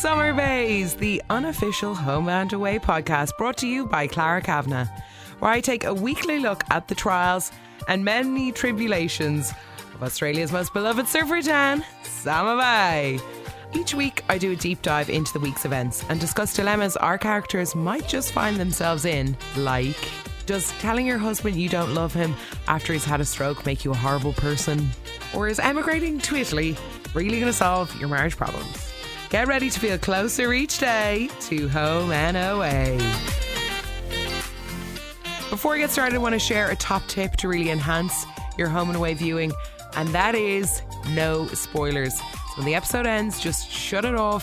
Summer Bays, the unofficial Home and Away podcast brought to you by Clara Kavanagh, where I take a weekly look at the trials and many tribulations of Australia's most beloved surfer town, Summer Bay. Each week, I do a deep dive into the week's events and discuss dilemmas our characters might just find themselves in, like does telling your husband you don't love him after he's had a stroke make you a horrible person? Or is emigrating to Italy really going to solve your marriage problems? Get ready to feel closer each day to home and away. Before we get started, I want to share a top tip to really enhance your home and away viewing, and that is no spoilers. So when the episode ends, just shut it off,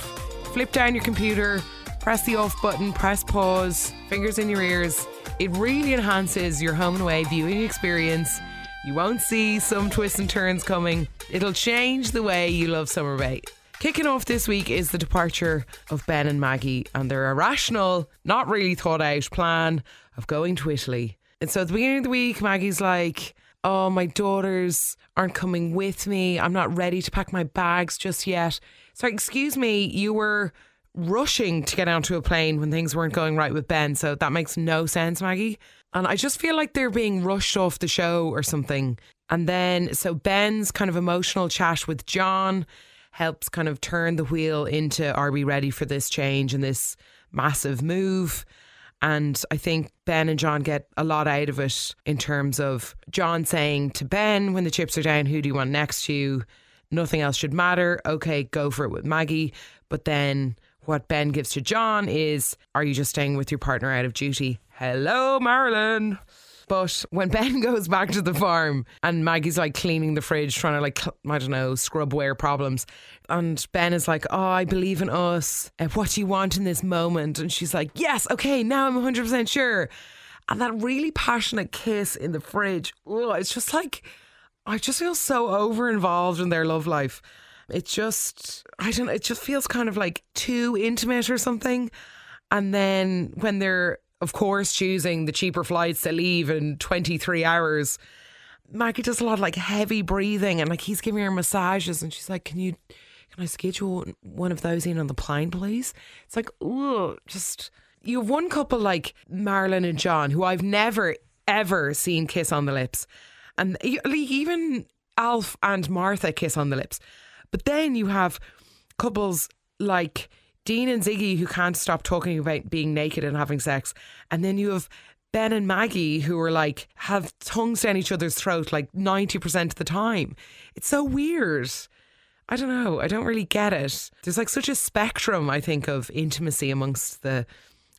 flip down your computer, press the off button, press pause, fingers in your ears. It really enhances your home and away viewing experience. You won't see some twists and turns coming. It'll change the way you love Summer Bay. Kicking off this week is the departure of Ben and Maggie and their irrational, not really thought out plan of going to Italy. And so at the beginning of the week, Maggie's like, Oh, my daughters aren't coming with me. I'm not ready to pack my bags just yet. Sorry, excuse me, you were rushing to get onto a plane when things weren't going right with Ben. So that makes no sense, Maggie. And I just feel like they're being rushed off the show or something. And then, so Ben's kind of emotional chat with John helps kind of turn the wheel into are we ready for this change and this massive move? And I think Ben and John get a lot out of it in terms of John saying to Ben, when the chips are down, who do you want next to you? Nothing else should matter. Okay, go for it with Maggie. But then what Ben gives to John is, Are you just staying with your partner out of duty? Hello, Marilyn. But when Ben goes back to the farm and Maggie's like cleaning the fridge, trying to like, I don't know, scrub away problems. And Ben is like, Oh, I believe in us. And what do you want in this moment? And she's like, Yes, okay, now I'm 100% sure. And that really passionate kiss in the fridge, oh, it's just like, I just feel so over involved in their love life. It just, I don't know, it just feels kind of like too intimate or something. And then when they're, of course, choosing the cheaper flights to leave in 23 hours, Maggie does a lot of like heavy breathing and like he's giving her massages and she's like, Can you, can I schedule one of those in on the plane, please? It's like, oh, just, you have one couple like Marilyn and John who I've never, ever seen kiss on the lips. And even Alf and Martha kiss on the lips. But then you have couples like Dean and Ziggy who can't stop talking about being naked and having sex. And then you have Ben and Maggie who are like, have tongues down each other's throat like 90% of the time. It's so weird. I don't know. I don't really get it. There's like such a spectrum, I think, of intimacy amongst the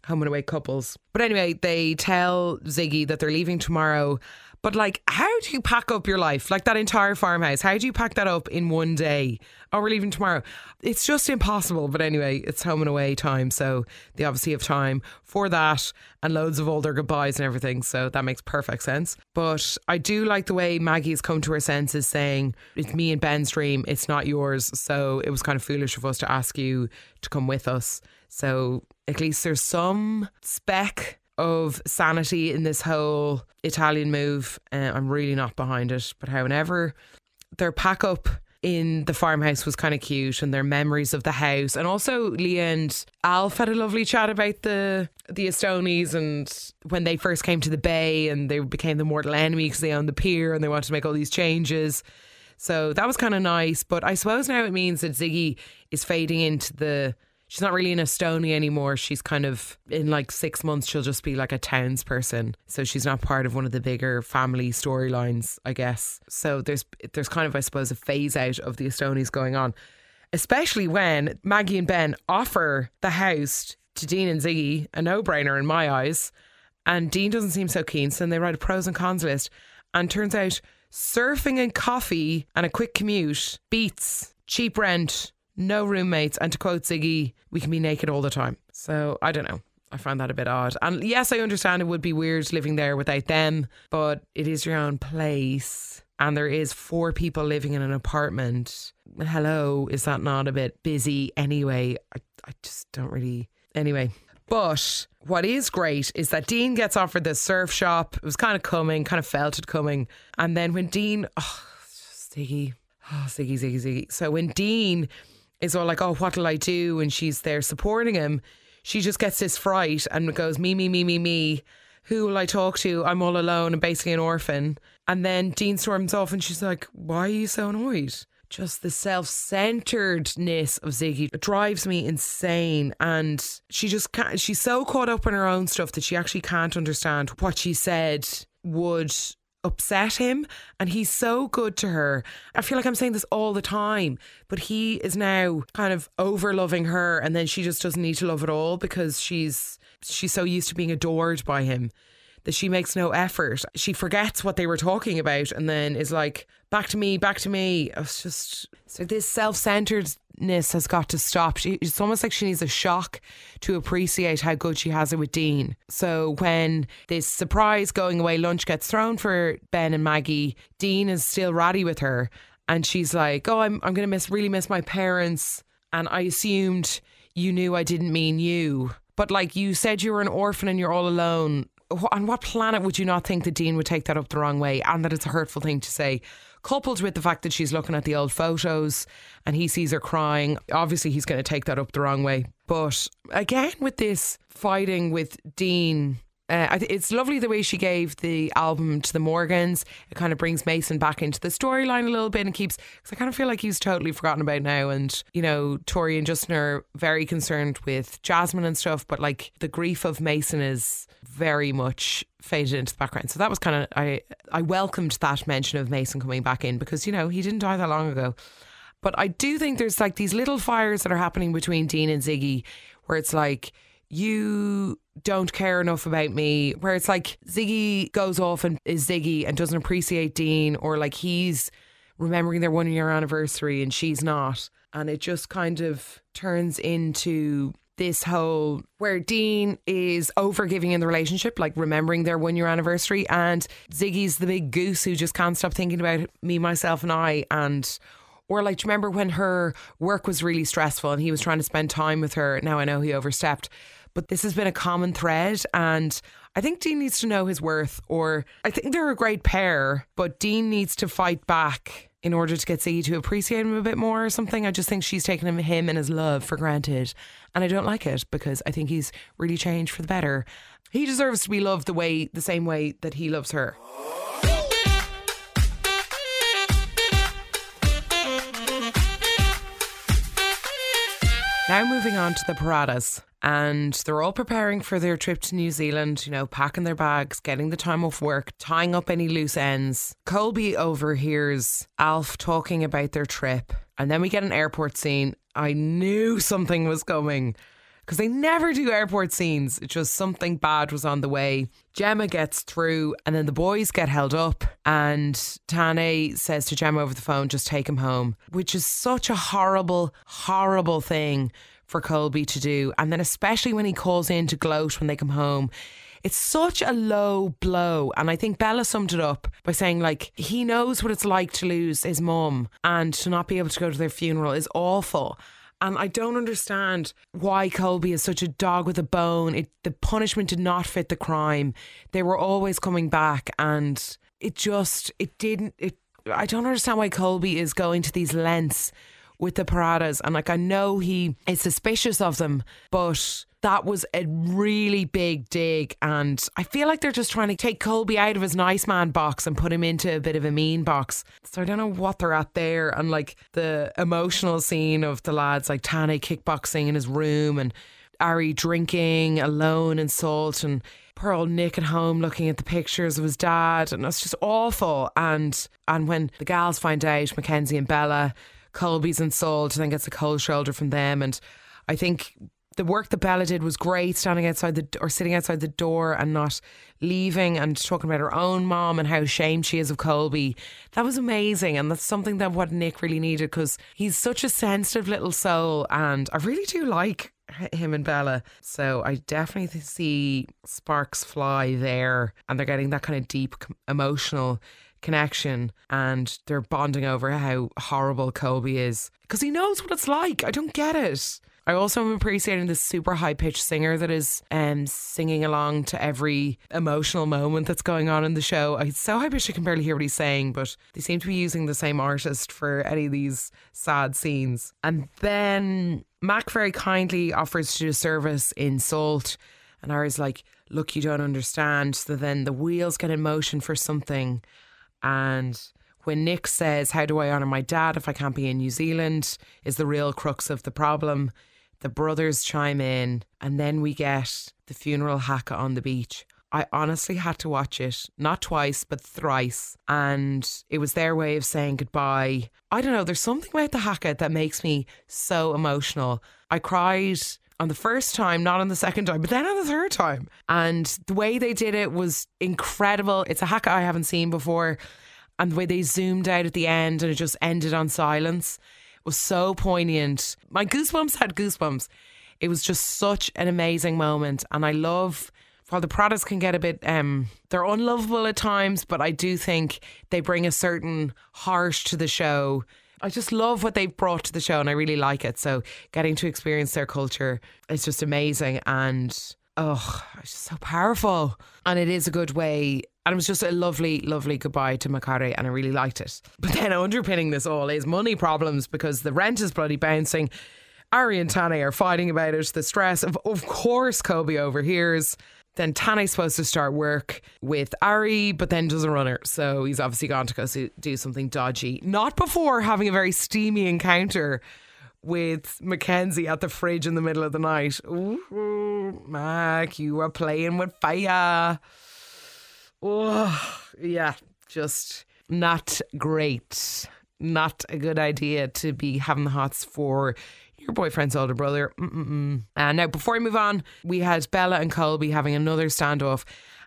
home and away couples. But anyway, they tell Ziggy that they're leaving tomorrow but like, how do you pack up your life? Like that entire farmhouse, how do you pack that up in one day? Oh, we're leaving tomorrow. It's just impossible. But anyway, it's home and away time. So they obviously have time for that and loads of all their goodbyes and everything. So that makes perfect sense. But I do like the way Maggie's come to her senses saying, it's me and Ben's dream, it's not yours. So it was kind of foolish of us to ask you to come with us. So at least there's some speck of sanity in this whole Italian move. Uh, I'm really not behind it. But however, their pack up in the farmhouse was kind of cute and their memories of the house. And also Leah and Alf had a lovely chat about the the Astonis and when they first came to the bay and they became the mortal enemy because they owned the pier and they wanted to make all these changes. So that was kind of nice. But I suppose now it means that Ziggy is fading into the she's not really in Estonia anymore. She's kind of in like six months, she'll just be like a townsperson. So she's not part of one of the bigger family storylines, I guess. So there's there's kind of, I suppose, a phase out of the Astonis going on, especially when Maggie and Ben offer the house to Dean and Ziggy, a no brainer in my eyes. And Dean doesn't seem so keen. So then they write a pros and cons list. And turns out surfing and coffee and a quick commute beats cheap rent no roommates, and to quote Ziggy, we can be naked all the time. So I don't know. I find that a bit odd. And yes, I understand it would be weird living there without them, but it is your own place. And there is four people living in an apartment. Hello, is that not a bit busy anyway? I, I just don't really. Anyway, but what is great is that Dean gets offered the surf shop. It was kind of coming, kind of felt it coming. And then when Dean, oh, Ziggy, oh, Ziggy, Ziggy, Ziggy. So when Dean is all like, oh, what'll I do? And she's there supporting him. She just gets this fright and goes, me, me, me, me, me. Who will I talk to? I'm all alone and basically an orphan. And then Dean storms off and she's like, why are you so annoyed? just the self centeredness of Ziggy drives me insane. And she just can't, she's so caught up in her own stuff that she actually can't understand what she said would upset him and he's so good to her. I feel like I'm saying this all the time, but he is now kind of over loving her and then she just doesn't need to love at all because she's she's so used to being adored by him that she makes no effort. She forgets what they were talking about and then is like, back to me, back to me. It's just so this self centeredness has got to stop. She, it's almost like she needs a shock to appreciate how good she has it with Dean. So when this surprise going away lunch gets thrown for Ben and Maggie, Dean is still ratty with her. And she's like, Oh, I'm, I'm going to miss, really miss my parents. And I assumed you knew I didn't mean you. But like you said, you were an orphan and you're all alone on what planet would you not think that Dean would take that up the wrong way and that it's a hurtful thing to say? Coupled with the fact that she's looking at the old photos and he sees her crying, obviously he's going to take that up the wrong way. But again, with this fighting with Dean uh, it's lovely the way she gave the album to the Morgans. It kind of brings Mason back into the storyline a little bit and keeps. Because I kind of feel like he's totally forgotten about now. And you know, Tori and Justin are very concerned with Jasmine and stuff, but like the grief of Mason is very much faded into the background. So that was kind of I I welcomed that mention of Mason coming back in because you know he didn't die that long ago. But I do think there's like these little fires that are happening between Dean and Ziggy, where it's like you don't care enough about me. Where it's like Ziggy goes off and is Ziggy and doesn't appreciate Dean, or like he's remembering their one year anniversary and she's not. And it just kind of turns into this whole where Dean is overgiving in the relationship, like remembering their one year anniversary, and Ziggy's the big goose who just can't stop thinking about me, myself, and I. And or like, do you remember when her work was really stressful and he was trying to spend time with her? Now I know he overstepped. But this has been a common thread, and I think Dean needs to know his worth, or I think they're a great pair, but Dean needs to fight back in order to get Ziggy to appreciate him a bit more or something. I just think she's taken him, him and his love for granted. And I don't like it because I think he's really changed for the better. He deserves to be loved the way, the same way that he loves her. Now moving on to the Paratas and they're all preparing for their trip to New Zealand, you know, packing their bags, getting the time off work, tying up any loose ends. Colby overhears Alf talking about their trip, and then we get an airport scene. I knew something was coming because they never do airport scenes. It's just something bad was on the way. Gemma gets through, and then the boys get held up, and Tane says to Gemma over the phone, just take him home, which is such a horrible, horrible thing for Colby to do. And then, especially when he calls in to gloat when they come home. It's such a low blow. And I think Bella summed it up by saying, like, he knows what it's like to lose his mum and to not be able to go to their funeral is awful. And I don't understand why Colby is such a dog with a bone. It, the punishment did not fit the crime. They were always coming back, and it just it didn't. It I don't understand why Colby is going to these lengths with the Paratas. And like, I know he is suspicious of them, but that was a really big dig. And I feel like they're just trying to take Colby out of his nice man box and put him into a bit of a mean box. So I don't know what they're at there. And like the emotional scene of the lads, like Tane kickboxing in his room and Ari drinking alone in salt and poor old Nick at home looking at the pictures of his dad and it's just awful and and when the gals find out Mackenzie and Bella Colby's and Salt and then gets a cold shoulder from them. And I think the work that Bella did was great, standing outside the or sitting outside the door and not leaving and talking about her own mom and how ashamed she is of Colby. That was amazing, and that's something that what Nick really needed because he's such a sensitive little soul, and I really do like him and Bella. So I definitely see sparks fly there, and they're getting that kind of deep emotional connection and they're bonding over how horrible Colby is because he knows what it's like. I don't get it. I also am appreciating this super high pitched singer that is um, singing along to every emotional moment that's going on in the show. It's so high pitched I can barely hear what he's saying, but they seem to be using the same artist for any of these sad scenes. And then Mac very kindly offers to do service in Salt, and Ari's like, Look, you don't understand. So then the wheels get in motion for something. And when Nick says, How do I honour my dad if I can't be in New Zealand? is the real crux of the problem. The brothers chime in, and then we get the funeral haka on the beach. I honestly had to watch it, not twice, but thrice. And it was their way of saying goodbye. I don't know, there's something about the haka that makes me so emotional. I cried on the first time, not on the second time, but then on the third time. And the way they did it was incredible. It's a haka I haven't seen before. And the way they zoomed out at the end and it just ended on silence was so poignant. My goosebumps had goosebumps. It was just such an amazing moment. And I love while the Paratas can get a bit um they're unlovable at times, but I do think they bring a certain heart to the show. I just love what they've brought to the show and I really like it. So getting to experience their culture is just amazing and oh, it's just so powerful. And it is a good way and it was just a lovely, lovely goodbye to Makare, and I really liked it. But then underpinning this all is money problems because the rent is bloody bouncing. Ari and Tane are fighting about it. The stress of, of course, Colby overhears. Then Tane's supposed to start work with Ari, but then doesn't run her. So he's obviously gone to go do something dodgy. Not before having a very steamy encounter with Mackenzie at the fridge in the middle of the night. Ooh, Mac, you are playing with fire. Oh, yeah, just not great. Not a good idea to be having the hots for your boyfriend's older brother. Mm-mm-mm. And now, before we move on, we had Bella and Colby having another standoff.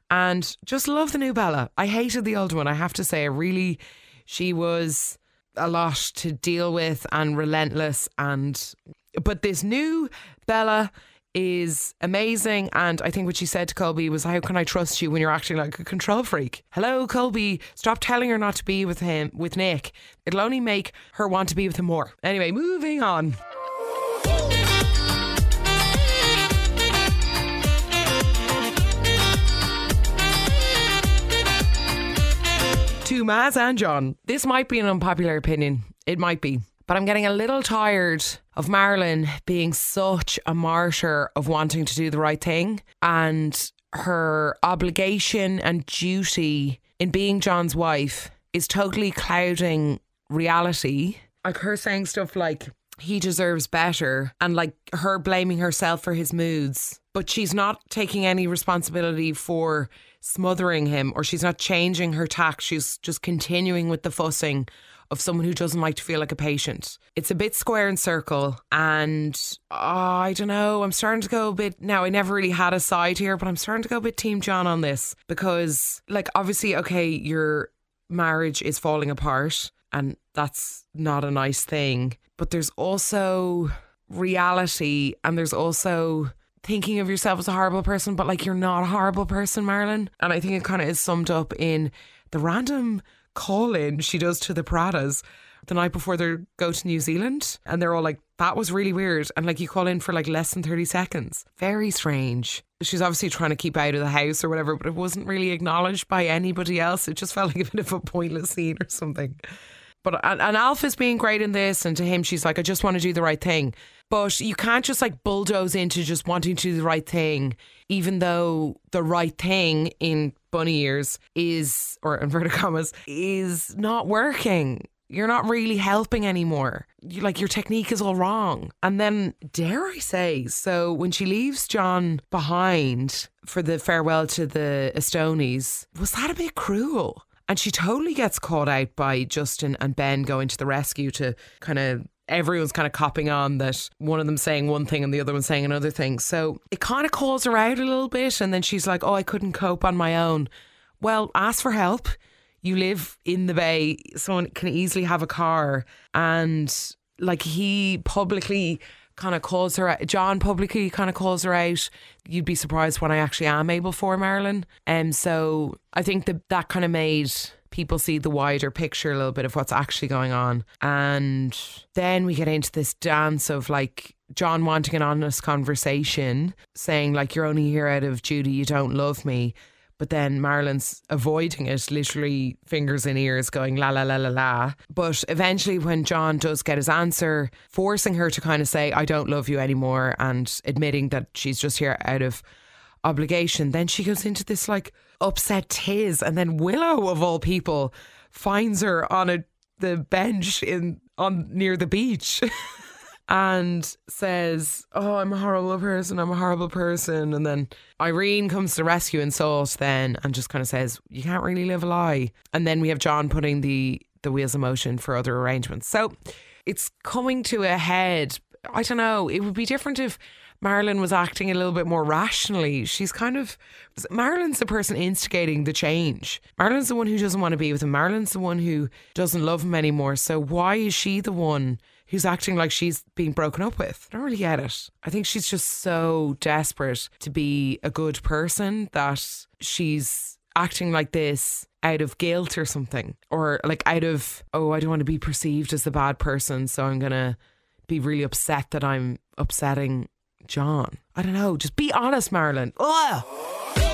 And just love the new Bella. I hated the old one, I have to say. I really, she was a lot to deal with and relentless. And, but this new Bella, is amazing. And I think what she said to Colby was, How can I trust you when you're acting like a control freak? Hello, Colby. Stop telling her not to be with him, with Nick. It'll only make her want to be with him more. Anyway, moving on. To Maz and John. This might be an unpopular opinion. It might be. But I'm getting a little tired of Marilyn being such a martyr of wanting to do the right thing and her obligation and duty in being John's wife is totally clouding reality. Like her saying stuff like, he deserves better, and like her blaming herself for his moods. But she's not taking any responsibility for smothering him, or she's not changing her tack. She's just continuing with the fussing of someone who doesn't like to feel like a patient. It's a bit square and circle, and oh, I don't know. I'm starting to go a bit now. I never really had a side here, but I'm starting to go a bit Team John on this because, like, obviously, okay, your marriage is falling apart, and that's not a nice thing. But there's also reality, and there's also thinking of yourself as a horrible person, but like you're not a horrible person, Marilyn. And I think it kind of is summed up in the random call in she does to the Paratas the night before they go to New Zealand. And they're all like, that was really weird. And like you call in for like less than 30 seconds. Very strange. She's obviously trying to keep out of the house or whatever, but it wasn't really acknowledged by anybody else. It just felt like a bit of a pointless scene or something. But and, and Alpha's being great in this, and to him, she's like, I just want to do the right thing. But you can't just like bulldoze into just wanting to do the right thing, even though the right thing in bunny ears is, or inverted commas, is not working. You're not really helping anymore. You, like your technique is all wrong. And then, dare I say, so when she leaves John behind for the farewell to the Astonis, was that a bit cruel? And she totally gets caught out by Justin and Ben going to the rescue to kind of everyone's kind of copping on that one of them saying one thing and the other one saying another thing. So it kind of calls her out a little bit. And then she's like, Oh, I couldn't cope on my own. Well, ask for help. You live in the bay, someone can easily have a car. And like he publicly kind of calls her out. John publicly kind of calls her out. You'd be surprised when I actually am able for Marilyn. And um, so I think that that kind of made people see the wider picture a little bit of what's actually going on. And then we get into this dance of like John wanting an honest conversation, saying, like, you're only here out of duty, you don't love me. But then Marilyn's avoiding it, literally fingers in ears, going la la la la la. But eventually, when John does get his answer, forcing her to kind of say, I don't love you anymore, and admitting that she's just here out of obligation, then she goes into this like upset tiz. And then Willow, of all people, finds her on a the bench in on near the beach. and says, Oh, I'm a horrible person, I'm a horrible person. And then Irene comes to rescue and salt then and just kind of says, You can't really live a lie. And then we have John putting the, the wheels in motion for other arrangements. So it's coming to a head. I don't know. It would be different if Marilyn was acting a little bit more rationally. She's kind of Marilyn's the person instigating the change. Marilyn's the one who doesn't want to be with him. Marilyn's the one who doesn't love him anymore. So why is she the one who's acting like she's being broken up with. I don't really get it. I think she's just so desperate to be a good person that she's acting like this out of guilt or something, or like out of, oh, I don't want to be perceived as the bad person, so I'm going to be really upset that I'm upsetting John. I don't know. Just be honest, Marilyn. Ugh.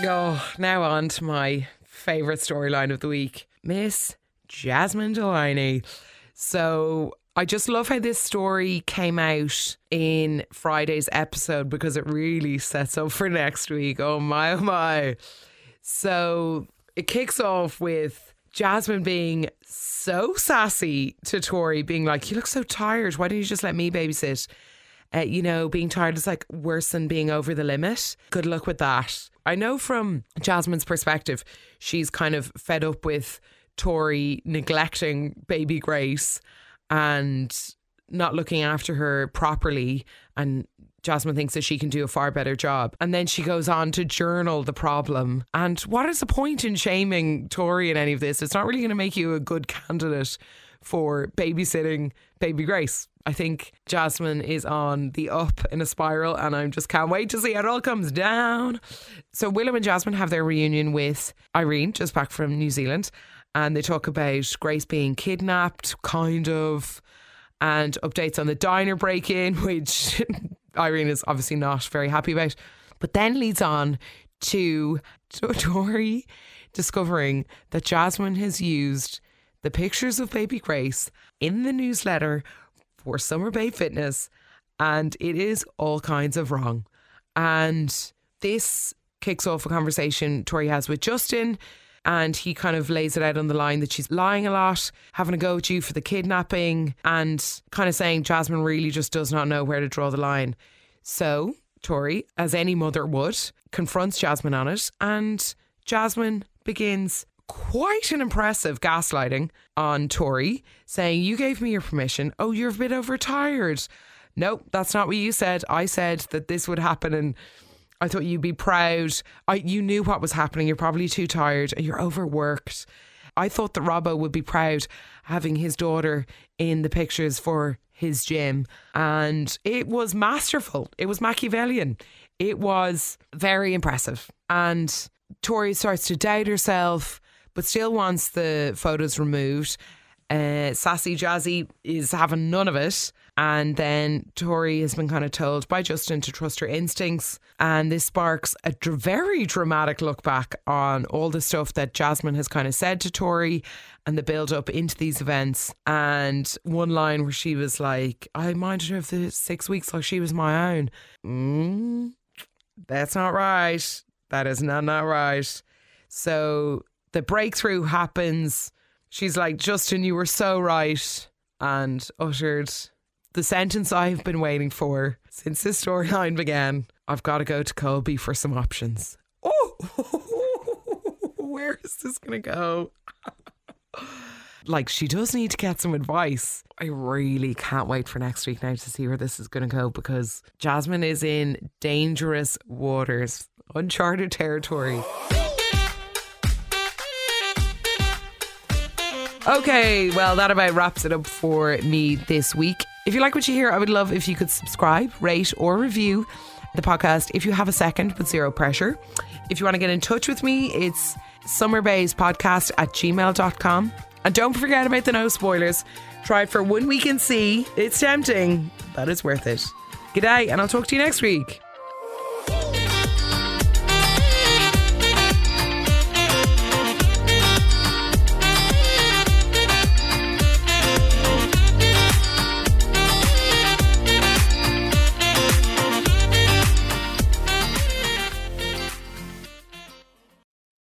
Oh, now on to my favourite storyline of the week Miss Jasmine Delaney. So I just love how this story came out in Friday's episode because it really sets up for next week. Oh my, oh my. So it kicks off with Jasmine being so sassy to Tori, being like, You look so tired. Why don't you just let me babysit? Uh, you know, being tired is like worse than being over the limit. Good luck with that. I know from Jasmine's perspective, she's kind of fed up with Tori neglecting baby Grace and not looking after her properly. And Jasmine thinks that she can do a far better job. And then she goes on to journal the problem. And what is the point in shaming Tori in any of this? It's not really going to make you a good candidate for babysitting baby Grace. I think Jasmine is on the up in a spiral, and I just can't wait to see how it all comes down. So, Willow and Jasmine have their reunion with Irene, just back from New Zealand, and they talk about Grace being kidnapped, kind of, and updates on the diner break in, which Irene is obviously not very happy about. But then leads on to Tori discovering that Jasmine has used the pictures of baby Grace in the newsletter for Summer Bay Fitness, and it is all kinds of wrong. And this kicks off a conversation Tori has with Justin. And he kind of lays it out on the line that she's lying a lot, having a go at you for the kidnapping, and kind of saying Jasmine really just does not know where to draw the line. So, Tori, as any mother would, confronts Jasmine on it, and Jasmine begins quite an impressive gaslighting on Tori, saying, You gave me your permission. Oh, you're a bit overtired. No, that's not what you said. I said that this would happen and I thought you'd be proud. I you knew what was happening. You're probably too tired you're overworked. I thought that Robbo would be proud having his daughter in the pictures for his gym. And it was masterful. It was Machiavellian. It was very impressive. And Tori starts to doubt herself but still wants the photos removed. Uh, Sassy Jazzy is having none of it. And then Tori has been kind of told by Justin to trust her instincts. And this sparks a very dramatic look back on all the stuff that Jasmine has kind of said to Tori and the build up into these events. And one line where she was like, I minded her of the six weeks like she was my own. Mm, that's not right. That is not, not right. So the breakthrough happens. She's like, Justin, you were so right. And uttered the sentence I've been waiting for since this storyline began. I've got to go to Colby for some options. Oh, where is this going to go? like, she does need to get some advice. I really can't wait for next week now to see where this is going to go because Jasmine is in dangerous waters, uncharted territory. Okay, well, that about wraps it up for me this week. If you like what you hear, I would love if you could subscribe, rate, or review the podcast if you have a second, but zero pressure. If you want to get in touch with me, it's summerbayspodcast at gmail.com. And don't forget about the no spoilers. Try it for one week and see. It's tempting, but it's worth it. Good day, and I'll talk to you next week.